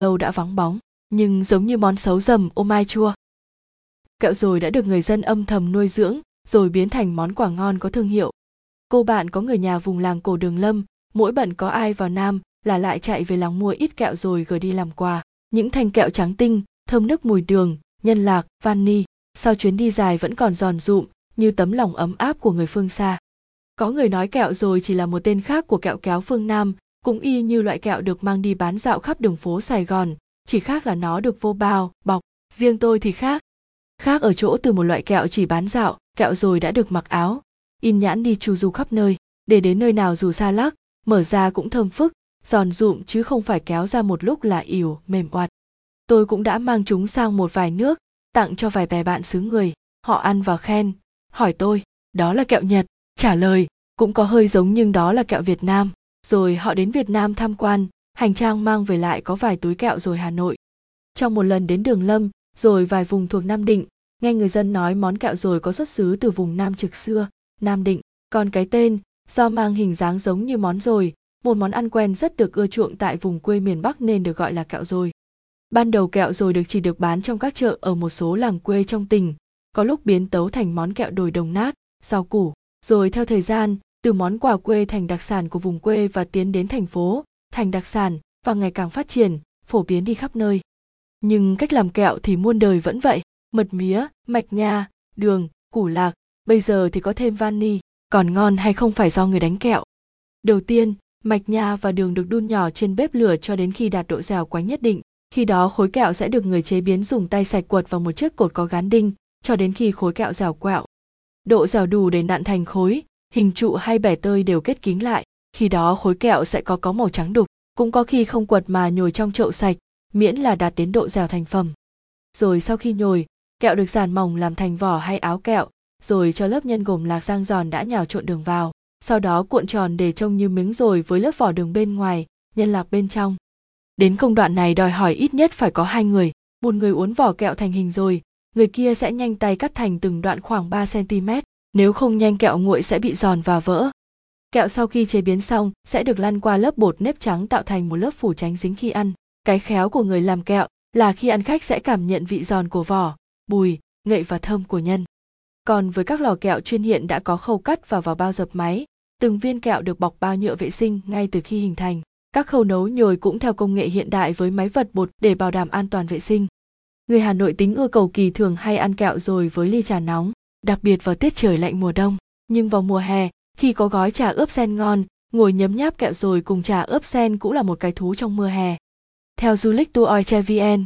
lâu đã vắng bóng, nhưng giống như món xấu dầm ô mai chua. Kẹo rồi đã được người dân âm thầm nuôi dưỡng, rồi biến thành món quà ngon có thương hiệu. Cô bạn có người nhà vùng làng cổ đường lâm, mỗi bận có ai vào nam là lại chạy về làng mua ít kẹo rồi gửi đi làm quà. Những thanh kẹo trắng tinh, thơm nước mùi đường, nhân lạc vani sau chuyến đi dài vẫn còn giòn rụm như tấm lòng ấm áp của người phương xa. Có người nói kẹo rồi chỉ là một tên khác của kẹo kéo phương nam cũng y như loại kẹo được mang đi bán dạo khắp đường phố sài gòn, chỉ khác là nó được vô bao, bọc, riêng tôi thì khác. Khác ở chỗ từ một loại kẹo chỉ bán dạo, kẹo rồi đã được mặc áo, in nhãn đi chu du khắp nơi, để đến nơi nào dù xa lắc, mở ra cũng thơm phức, giòn rụm chứ không phải kéo ra một lúc là ỉu, mềm oặt tôi cũng đã mang chúng sang một vài nước, tặng cho vài bè bạn xứ người, họ ăn và khen, hỏi tôi, đó là kẹo nhật? Trả lời, cũng có hơi giống nhưng đó là kẹo việt nam rồi họ đến việt nam tham quan, hành trang mang về lại có vài túi kẹo rồi hà nội. Trong một lần đến đường lâm, rồi vài vùng thuộc nam định, nghe người dân nói món kẹo rồi có xuất xứ từ vùng nam trực xưa, nam định. Còn cái tên, do mang hình dáng giống như món rồi, một món ăn quen rất được ưa chuộng tại vùng quê miền bắc nên được gọi là kẹo rồi. Ban đầu kẹo rồi được chỉ được bán trong các chợ ở một số làng quê trong tỉnh, có lúc biến tấu thành món kẹo đồi đồng nát, rau củ. Rồi theo thời gian từ món quà quê thành đặc sản của vùng quê và tiến đến thành phố, thành đặc sản và ngày càng phát triển, phổ biến đi khắp nơi. Nhưng cách làm kẹo thì muôn đời vẫn vậy, mật mía, mạch nha, đường, củ lạc, bây giờ thì có thêm vani, còn ngon hay không phải do người đánh kẹo. Đầu tiên, mạch nha và đường được đun nhỏ trên bếp lửa cho đến khi đạt độ dẻo quánh nhất định. Khi đó khối kẹo sẽ được người chế biến dùng tay sạch quật vào một chiếc cột có gán đinh, cho đến khi khối kẹo dẻo quẹo. Độ dẻo đủ để nặn thành khối hình trụ hay bẻ tơi đều kết kín lại, khi đó khối kẹo sẽ có có màu trắng đục, cũng có khi không quật mà nhồi trong chậu sạch, miễn là đạt đến độ dẻo thành phẩm. Rồi sau khi nhồi, kẹo được dàn mỏng làm thành vỏ hay áo kẹo, rồi cho lớp nhân gồm lạc rang giòn đã nhào trộn đường vào, sau đó cuộn tròn để trông như miếng rồi với lớp vỏ đường bên ngoài, nhân lạc bên trong. Đến công đoạn này đòi hỏi ít nhất phải có hai người, một người uốn vỏ kẹo thành hình rồi, người kia sẽ nhanh tay cắt thành từng đoạn khoảng 3 cm nếu không nhanh kẹo nguội sẽ bị giòn và vỡ. Kẹo sau khi chế biến xong sẽ được lăn qua lớp bột nếp trắng tạo thành một lớp phủ tránh dính khi ăn. Cái khéo của người làm kẹo là khi ăn khách sẽ cảm nhận vị giòn của vỏ, bùi, ngậy và thơm của nhân. Còn với các lò kẹo chuyên hiện đã có khâu cắt và vào bao dập máy, từng viên kẹo được bọc bao nhựa vệ sinh ngay từ khi hình thành. Các khâu nấu nhồi cũng theo công nghệ hiện đại với máy vật bột để bảo đảm an toàn vệ sinh. Người hà nội tính ưa cầu kỳ thường hay ăn kẹo rồi với ly trà nóng đặc biệt vào tiết trời lạnh mùa đông, nhưng vào mùa hè, khi có gói trà ướp sen ngon, ngồi nhấm nháp kẹo rồi cùng trà ướp sen cũng là một cái thú trong mưa hè. Theo du lịch tour vn